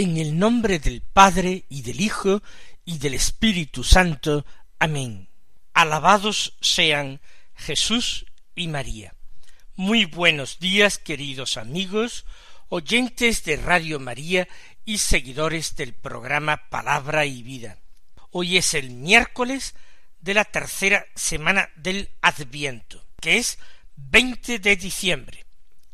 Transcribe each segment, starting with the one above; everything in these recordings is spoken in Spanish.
En el nombre del Padre y del Hijo y del Espíritu Santo. Amén. Alabados sean Jesús y María. Muy buenos días, queridos amigos, oyentes de Radio María y seguidores del programa Palabra y Vida. Hoy es el miércoles de la tercera semana del Adviento, que es 20 de diciembre.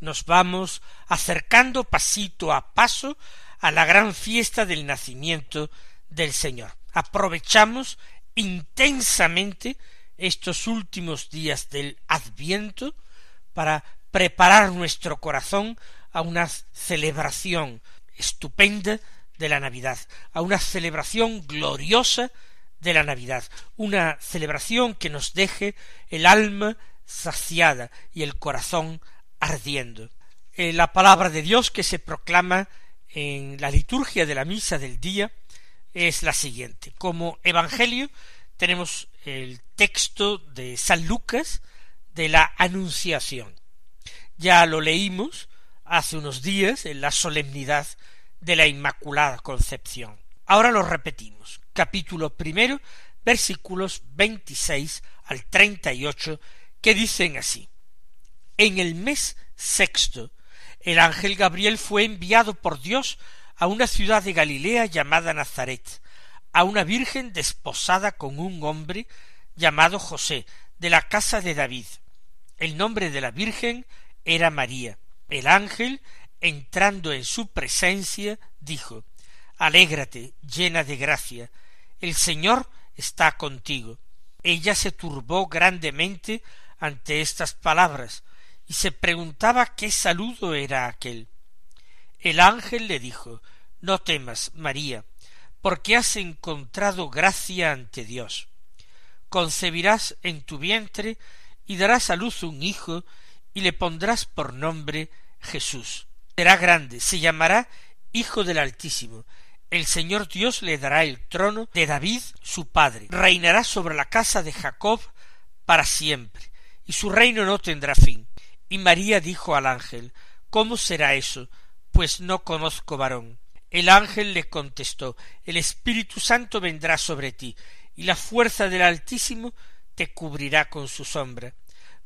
Nos vamos acercando pasito a paso a la gran fiesta del nacimiento del Señor. Aprovechamos intensamente estos últimos días del Adviento para preparar nuestro corazón a una celebración estupenda de la Navidad, a una celebración gloriosa de la Navidad, una celebración que nos deje el alma saciada y el corazón ardiendo. Eh, la palabra de Dios que se proclama en la liturgia de la misa del día es la siguiente. Como Evangelio tenemos el texto de San Lucas de la Anunciación. Ya lo leímos hace unos días en la solemnidad de la Inmaculada Concepción. Ahora lo repetimos. Capítulo primero, versículos veintiséis al treinta y ocho, que dicen así. En el mes sexto el ángel Gabriel fue enviado por Dios a una ciudad de Galilea llamada Nazaret, a una virgen desposada con un hombre llamado José, de la casa de David. El nombre de la virgen era María. El ángel, entrando en su presencia, dijo Alégrate, llena de gracia, el Señor está contigo. Ella se turbó grandemente ante estas palabras, y se preguntaba qué saludo era aquel. El ángel le dijo No temas, María, porque has encontrado gracia ante Dios. Concebirás en tu vientre y darás a luz un hijo y le pondrás por nombre Jesús. Será grande, se llamará Hijo del Altísimo. El Señor Dios le dará el trono de David su padre. Reinará sobre la casa de Jacob para siempre, y su reino no tendrá fin y María dijo al ángel ¿Cómo será eso? pues no conozco varón. El ángel le contestó El Espíritu Santo vendrá sobre ti, y la fuerza del Altísimo te cubrirá con su sombra.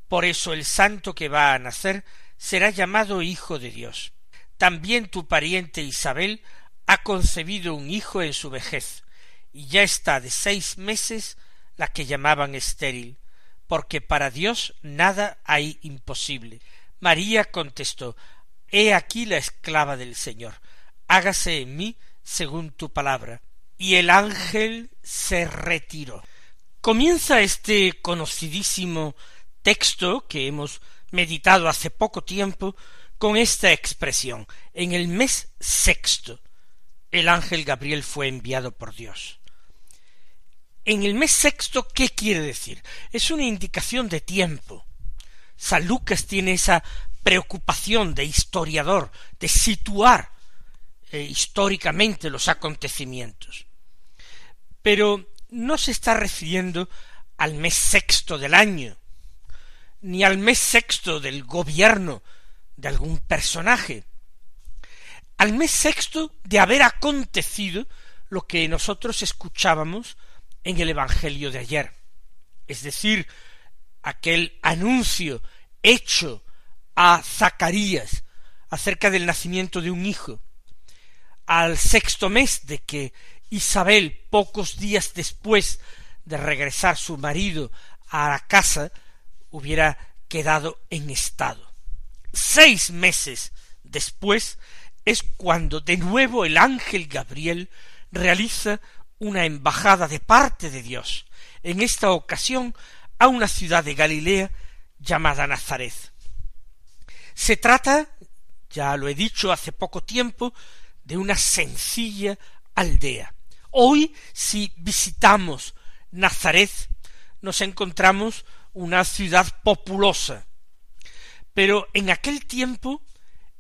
Por eso el santo que va a nacer será llamado Hijo de Dios. También tu pariente Isabel ha concebido un hijo en su vejez, y ya está de seis meses la que llamaban estéril, porque para Dios nada hay imposible. María contestó He aquí la esclava del Señor, hágase en mí según tu palabra. Y el ángel se retiró. Comienza este conocidísimo texto que hemos meditado hace poco tiempo con esta expresión en el mes sexto el ángel Gabriel fue enviado por Dios en el mes sexto, ¿qué quiere decir? Es una indicación de tiempo. San Lucas tiene esa preocupación de historiador, de situar eh, históricamente los acontecimientos. Pero no se está refiriendo al mes sexto del año, ni al mes sexto del gobierno de algún personaje, al mes sexto de haber acontecido lo que nosotros escuchábamos en el Evangelio de ayer, es decir, aquel anuncio hecho a Zacarías acerca del nacimiento de un hijo, al sexto mes de que Isabel, pocos días después de regresar su marido a la casa, hubiera quedado en estado. seis meses después es cuando de nuevo el ángel Gabriel realiza una embajada de parte de Dios, en esta ocasión a una ciudad de Galilea llamada Nazaret. Se trata, ya lo he dicho hace poco tiempo, de una sencilla aldea. Hoy, si visitamos Nazaret, nos encontramos una ciudad populosa, pero en aquel tiempo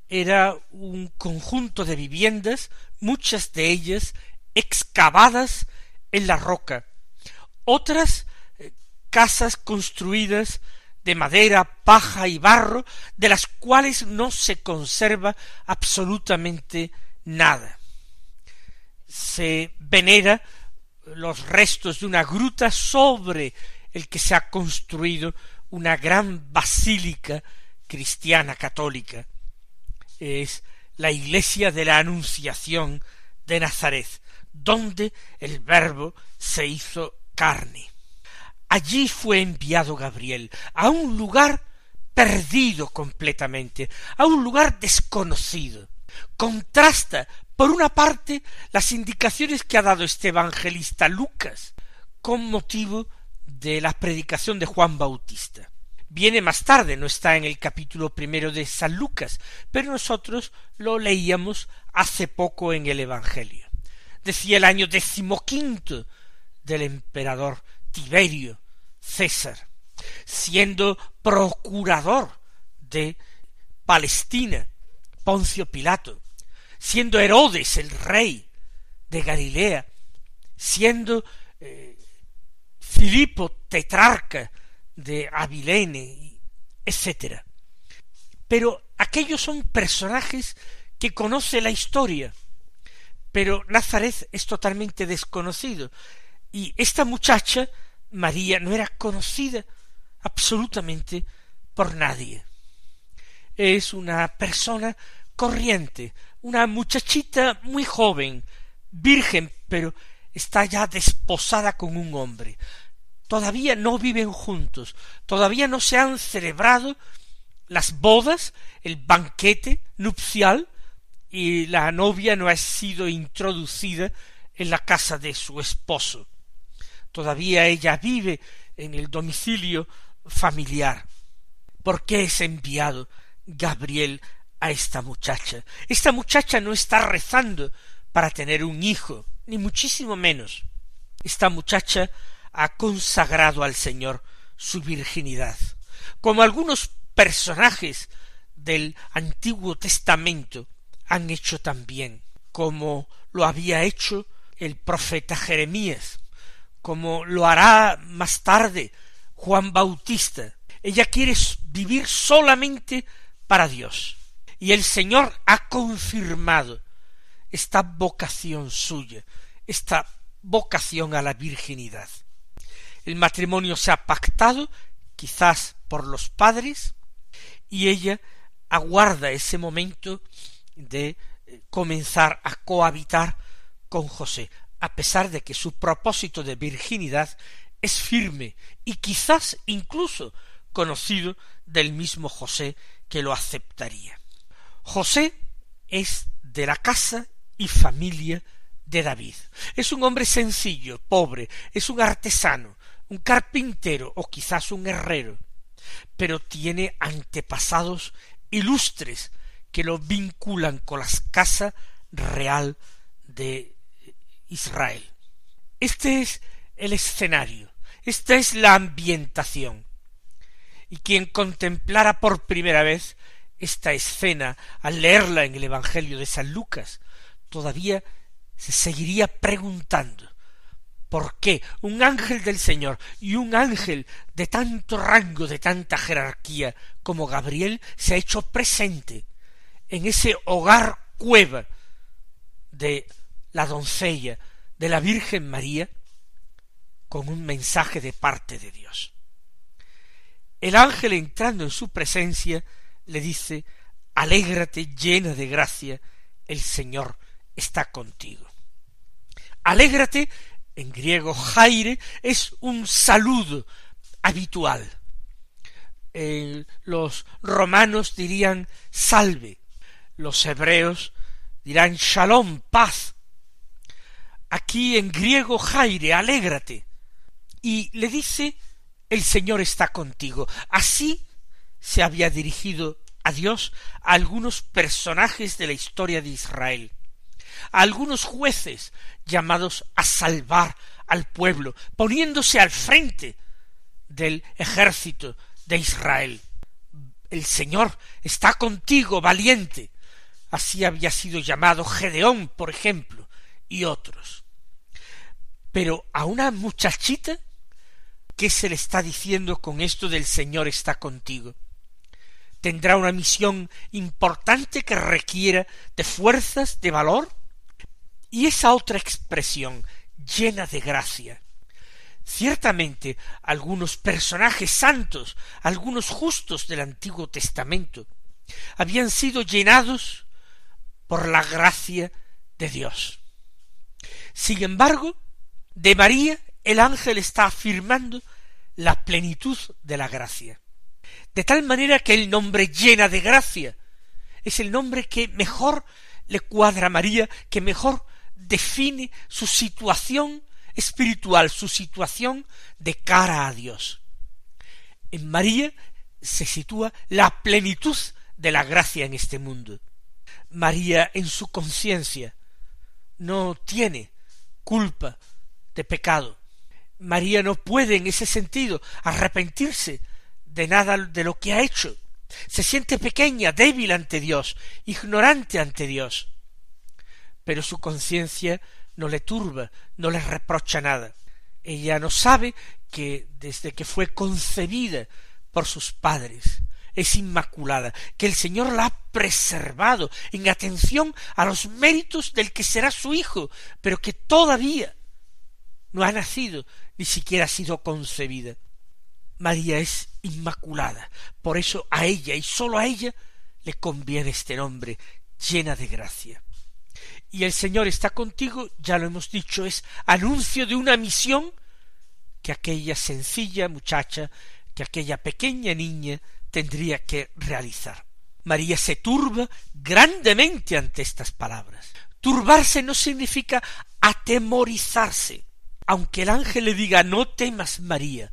era un conjunto de viviendas, muchas de ellas excavadas en la roca, otras eh, casas construidas de madera, paja y barro, de las cuales no se conserva absolutamente nada. Se venera los restos de una gruta sobre el que se ha construido una gran basílica cristiana católica. Es la iglesia de la Anunciación de Nazaret, donde el Verbo se hizo carne. Allí fue enviado Gabriel a un lugar perdido completamente, a un lugar desconocido. Contrasta, por una parte, las indicaciones que ha dado este evangelista Lucas con motivo de la predicación de Juan Bautista. Viene más tarde, no está en el capítulo primero de San Lucas, pero nosotros lo leíamos hace poco en el Evangelio. Decía el año decimoquinto del emperador Tiberio César, siendo procurador de Palestina, Poncio Pilato, siendo Herodes el rey de Galilea, siendo eh, Filipo tetrarca de Abilene, etc. Pero aquellos son personajes que conoce la historia, pero Nazaret es totalmente desconocido, y esta muchacha, María, no era conocida absolutamente por nadie. Es una persona corriente, una muchachita muy joven, virgen, pero está ya desposada con un hombre todavía no viven juntos, todavía no se han celebrado las bodas, el banquete nupcial, y la novia no ha sido introducida en la casa de su esposo. Todavía ella vive en el domicilio familiar. ¿Por qué es enviado Gabriel a esta muchacha? Esta muchacha no está rezando para tener un hijo, ni muchísimo menos. Esta muchacha ha consagrado al Señor su virginidad, como algunos personajes del Antiguo Testamento han hecho también, como lo había hecho el profeta Jeremías, como lo hará más tarde Juan Bautista. Ella quiere vivir solamente para Dios. Y el Señor ha confirmado esta vocación suya, esta vocación a la virginidad el matrimonio se ha pactado, quizás por los padres, y ella aguarda ese momento de eh, comenzar a cohabitar con José, a pesar de que su propósito de virginidad es firme y quizás incluso conocido del mismo José que lo aceptaría. José es de la casa y familia de David. Es un hombre sencillo, pobre, es un artesano, un carpintero o quizás un herrero, pero tiene antepasados ilustres que lo vinculan con la casa real de Israel. Este es el escenario, esta es la ambientación. Y quien contemplara por primera vez esta escena al leerla en el Evangelio de San Lucas, todavía se seguiría preguntando ¿Por qué un ángel del Señor y un ángel de tanto rango, de tanta jerarquía como Gabriel se ha hecho presente en ese hogar cueva de la doncella, de la Virgen María, con un mensaje de parte de Dios? El ángel entrando en su presencia le dice Alégrate llena de gracia, el Señor está contigo. Alégrate en griego jaire, es un saludo habitual. eh, los romanos dirían salve, los hebreos dirán shalom, paz. Aquí en griego jaire, alégrate. Y le dice el Señor está contigo. Así se había dirigido a Dios a algunos personajes de la historia de Israel, a algunos jueces llamados a salvar al pueblo, poniéndose al frente del ejército de Israel. El Señor está contigo, valiente. Así había sido llamado Gedeón, por ejemplo, y otros. Pero a una muchachita, ¿qué se le está diciendo con esto del Señor está contigo? Tendrá una misión importante que requiera de fuerzas, de valor. Y esa otra expresión, llena de gracia, Ciertamente algunos personajes santos, algunos justos del Antiguo Testamento, habían sido llenados por la gracia de Dios. Sin embargo, de María el ángel está afirmando la plenitud de la gracia. De tal manera que el nombre llena de gracia es el nombre que mejor le cuadra a María, que mejor define su situación espiritual, su situación de cara a Dios. En María se sitúa la plenitud de la gracia en este mundo. María en su conciencia no tiene culpa de pecado. María no puede en ese sentido arrepentirse de nada de lo que ha hecho. Se siente pequeña, débil ante Dios, ignorante ante Dios. Pero su conciencia no le turba, no le reprocha nada. Ella no sabe que desde que fue concebida por sus padres es inmaculada, que el Señor la ha preservado en atención a los méritos del que será su hijo, pero que todavía no ha nacido, ni siquiera ha sido concebida. María es inmaculada, por eso a ella y sólo a ella le conviene este nombre, llena de gracia y el Señor está contigo, ya lo hemos dicho, es anuncio de una misión que aquella sencilla muchacha, que aquella pequeña niña tendría que realizar. María se turba grandemente ante estas palabras. Turbarse no significa atemorizarse. Aunque el ángel le diga no temas María,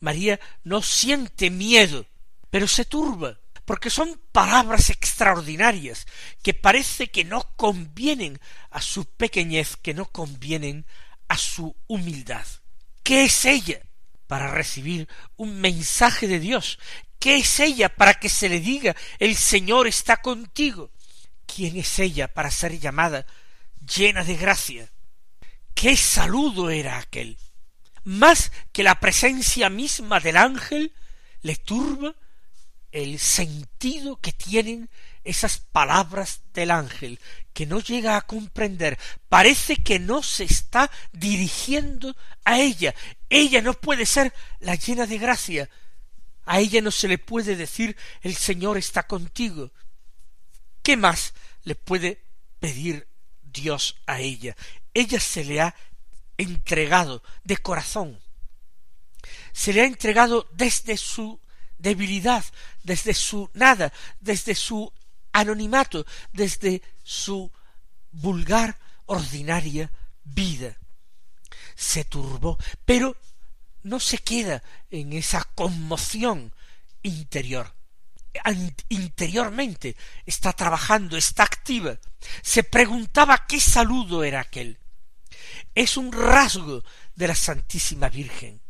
María no siente miedo, pero se turba porque son palabras extraordinarias que parece que no convienen a su pequeñez, que no convienen a su humildad. ¿Qué es ella para recibir un mensaje de Dios? ¿Qué es ella para que se le diga el Señor está contigo? ¿Quién es ella para ser llamada llena de gracia? ¿Qué saludo era aquel? Más que la presencia misma del ángel le turba el sentido que tienen esas palabras del ángel, que no llega a comprender, parece que no se está dirigiendo a ella. Ella no puede ser la llena de gracia. A ella no se le puede decir el Señor está contigo. ¿Qué más le puede pedir Dios a ella? Ella se le ha entregado de corazón. Se le ha entregado desde su debilidad, desde su nada, desde su anonimato, desde su vulgar, ordinaria vida. Se turbó, pero no se queda en esa conmoción interior. Interiormente está trabajando, está activa. Se preguntaba qué saludo era aquel. Es un rasgo de la Santísima Virgen.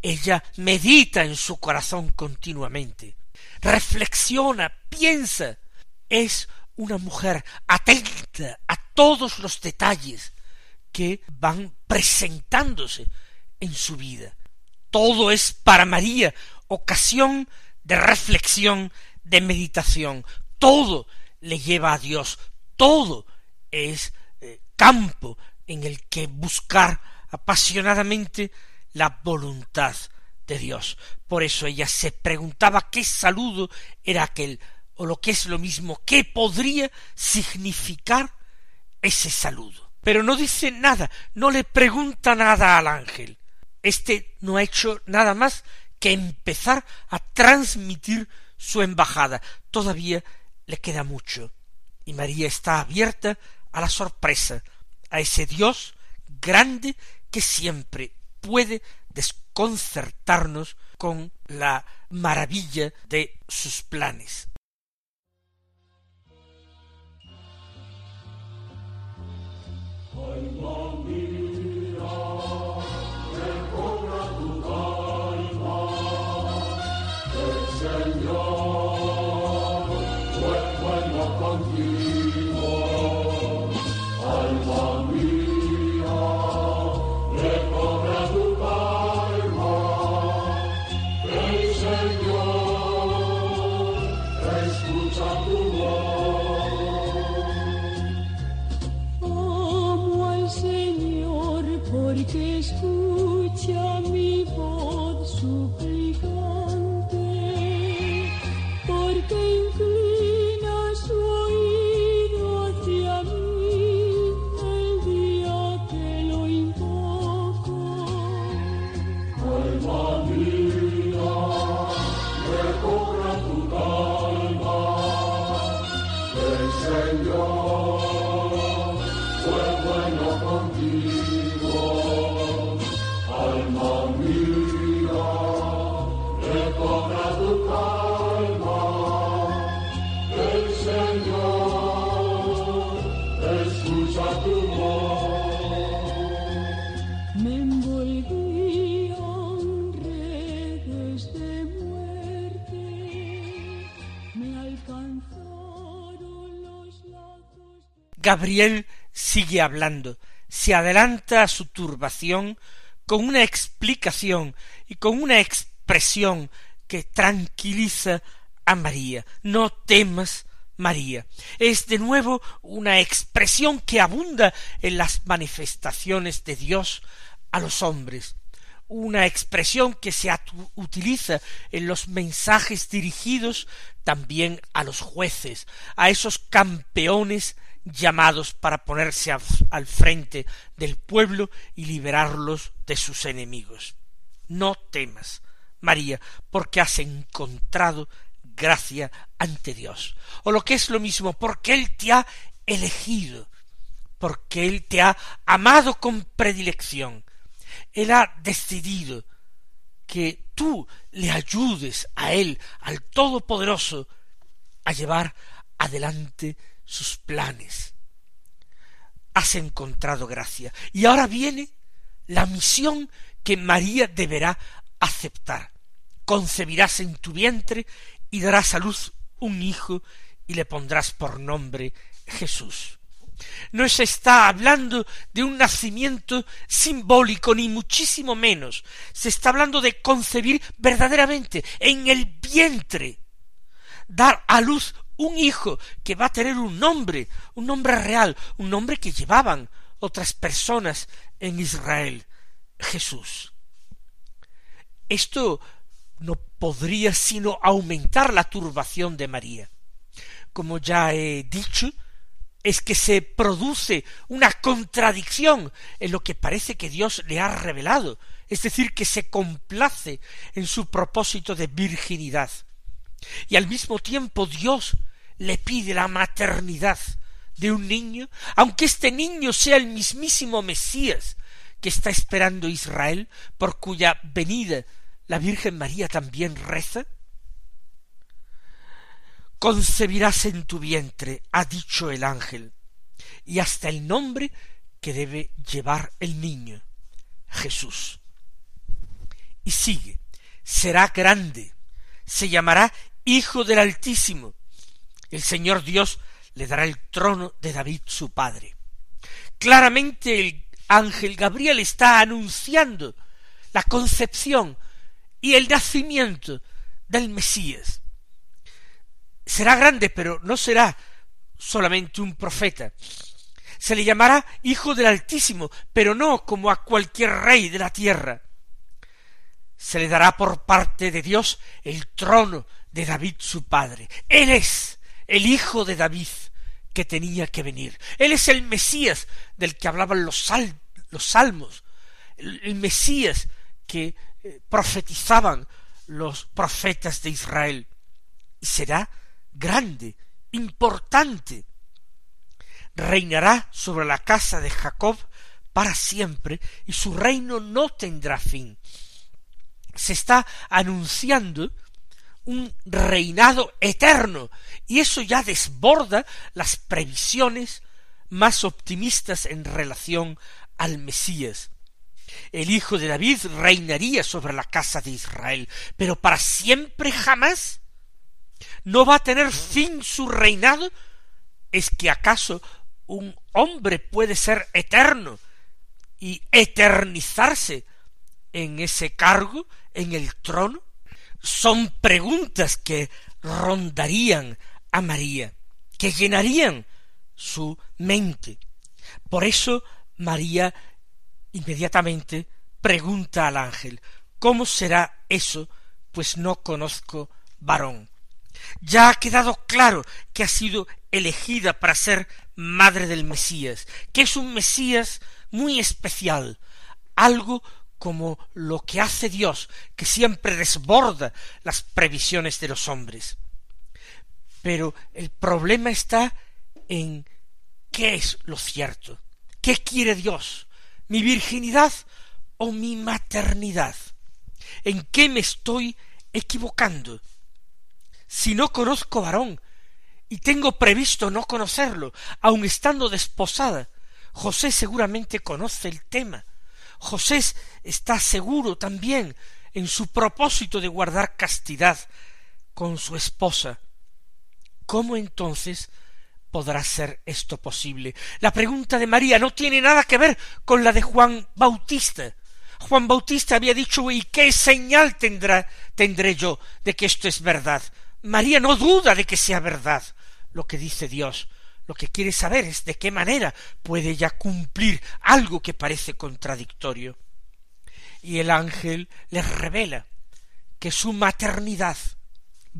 Ella medita en su corazón continuamente, reflexiona, piensa. Es una mujer atenta a todos los detalles que van presentándose en su vida. Todo es para María ocasión de reflexión, de meditación. Todo le lleva a Dios. Todo es eh, campo en el que buscar apasionadamente la voluntad de Dios. Por eso ella se preguntaba qué saludo era aquel, o lo que es lo mismo, qué podría significar ese saludo. Pero no dice nada, no le pregunta nada al ángel. Este no ha hecho nada más que empezar a transmitir su embajada. Todavía le queda mucho. Y María está abierta a la sorpresa, a ese Dios grande que siempre puede desconcertarnos con la maravilla de sus planes. Gabriel sigue hablando, se adelanta a su turbación con una explicación y con una expresión que tranquiliza a María. No temas, María. Es de nuevo una expresión que abunda en las manifestaciones de Dios a los hombres, una expresión que se utiliza en los mensajes dirigidos también a los jueces, a esos campeones llamados para ponerse al frente del pueblo y liberarlos de sus enemigos. No temas, María, porque has encontrado gracia ante Dios. O lo que es lo mismo, porque Él te ha elegido, porque Él te ha amado con predilección. Él ha decidido que tú le ayudes a Él, al Todopoderoso, a llevar adelante sus planes. Has encontrado gracia. Y ahora viene la misión que María deberá aceptar. Concebirás en tu vientre y darás a luz un hijo y le pondrás por nombre Jesús. No se está hablando de un nacimiento simbólico, ni muchísimo menos. Se está hablando de concebir verdaderamente en el vientre, dar a luz un hijo que va a tener un nombre, un nombre real, un nombre que llevaban otras personas en Israel, Jesús. Esto no podría sino aumentar la turbación de María. Como ya he dicho, es que se produce una contradicción en lo que parece que Dios le ha revelado, es decir, que se complace en su propósito de virginidad. Y al mismo tiempo Dios le pide la maternidad de un niño, aunque este niño sea el mismísimo Mesías que está esperando Israel, por cuya venida la Virgen María también reza? Concebirás en tu vientre, ha dicho el ángel, y hasta el nombre que debe llevar el niño, Jesús. Y sigue, será grande, se llamará Hijo del Altísimo, el Señor Dios le dará el trono de David su padre. Claramente el ángel Gabriel está anunciando la concepción y el nacimiento del Mesías. Será grande, pero no será solamente un profeta. Se le llamará Hijo del Altísimo, pero no como a cualquier rey de la tierra. Se le dará por parte de Dios el trono de David su padre. Él es el hijo de David que tenía que venir. Él es el Mesías del que hablaban los, los salmos, el, Mesías que eh, profetizaban los profetas de Israel. Y será grande, importante. Reinará sobre la casa de Jacob para siempre y su reino no tendrá fin. Se está anunciando un reinado eterno y eso ya desborda las previsiones más optimistas en relación al Mesías. El hijo de David reinaría sobre la casa de Israel, pero para siempre jamás. ¿No va a tener fin su reinado? ¿Es que acaso un hombre puede ser eterno y eternizarse en ese cargo, en el trono? Son preguntas que rondarían a María, que llenarían su mente. Por eso María inmediatamente pregunta al ángel ¿Cómo será eso? pues no conozco varón. Ya ha quedado claro que ha sido elegida para ser madre del Mesías, que es un Mesías muy especial, algo como lo que hace Dios, que siempre desborda las previsiones de los hombres. Pero el problema está en qué es lo cierto, qué quiere Dios, mi virginidad o mi maternidad. ¿En qué me estoy equivocando? Si no conozco varón y tengo previsto no conocerlo, aun estando desposada, José seguramente conoce el tema. José está seguro también en su propósito de guardar castidad con su esposa. ¿Cómo entonces podrá ser esto posible? La pregunta de María no tiene nada que ver con la de Juan Bautista. Juan Bautista había dicho ¿y qué señal tendrá tendré yo de que esto es verdad? María no duda de que sea verdad lo que dice Dios. Lo que quiere saber es de qué manera puede ya cumplir algo que parece contradictorio. Y el ángel le revela que su maternidad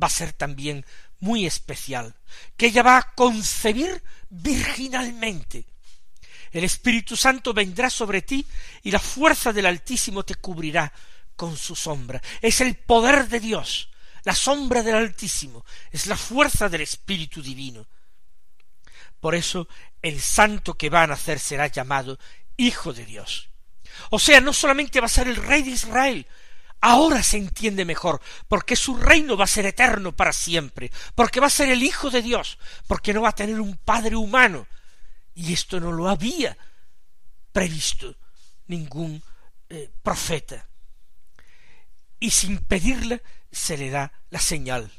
va a ser también muy especial, que ella va a concebir virginalmente. El Espíritu Santo vendrá sobre ti y la fuerza del Altísimo te cubrirá con su sombra. Es el poder de Dios, la sombra del Altísimo, es la fuerza del Espíritu Divino. Por eso el santo que va a nacer será llamado Hijo de Dios. O sea, no solamente va a ser el Rey de Israel, Ahora se entiende mejor, porque su reino va a ser eterno para siempre, porque va a ser el Hijo de Dios, porque no va a tener un Padre humano. Y esto no lo había previsto ningún eh, profeta. Y sin pedirla se le da la señal.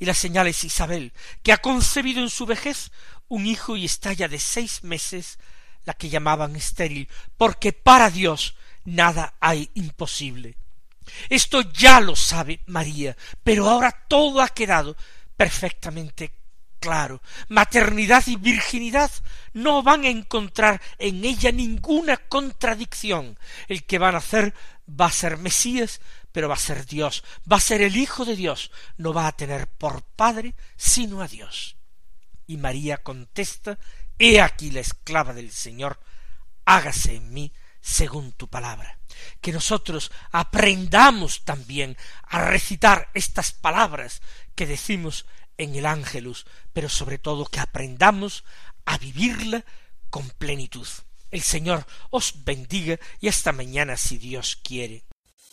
Y la señal es Isabel, que ha concebido en su vejez un hijo y está ya de seis meses la que llamaban estéril, porque para Dios nada hay imposible. Esto ya lo sabe María, pero ahora todo ha quedado perfectamente claro. Maternidad y virginidad no van a encontrar en ella ninguna contradicción. El que van a hacer va a ser Mesías, pero va a ser Dios, va a ser el Hijo de Dios, no va a tener por padre sino a Dios. Y María contesta, He aquí la esclava del Señor, hágase en mí según tu palabra que nosotros aprendamos también a recitar estas palabras que decimos en el ángelus, pero sobre todo que aprendamos a vivirla con plenitud. El Señor os bendiga y hasta mañana si Dios quiere.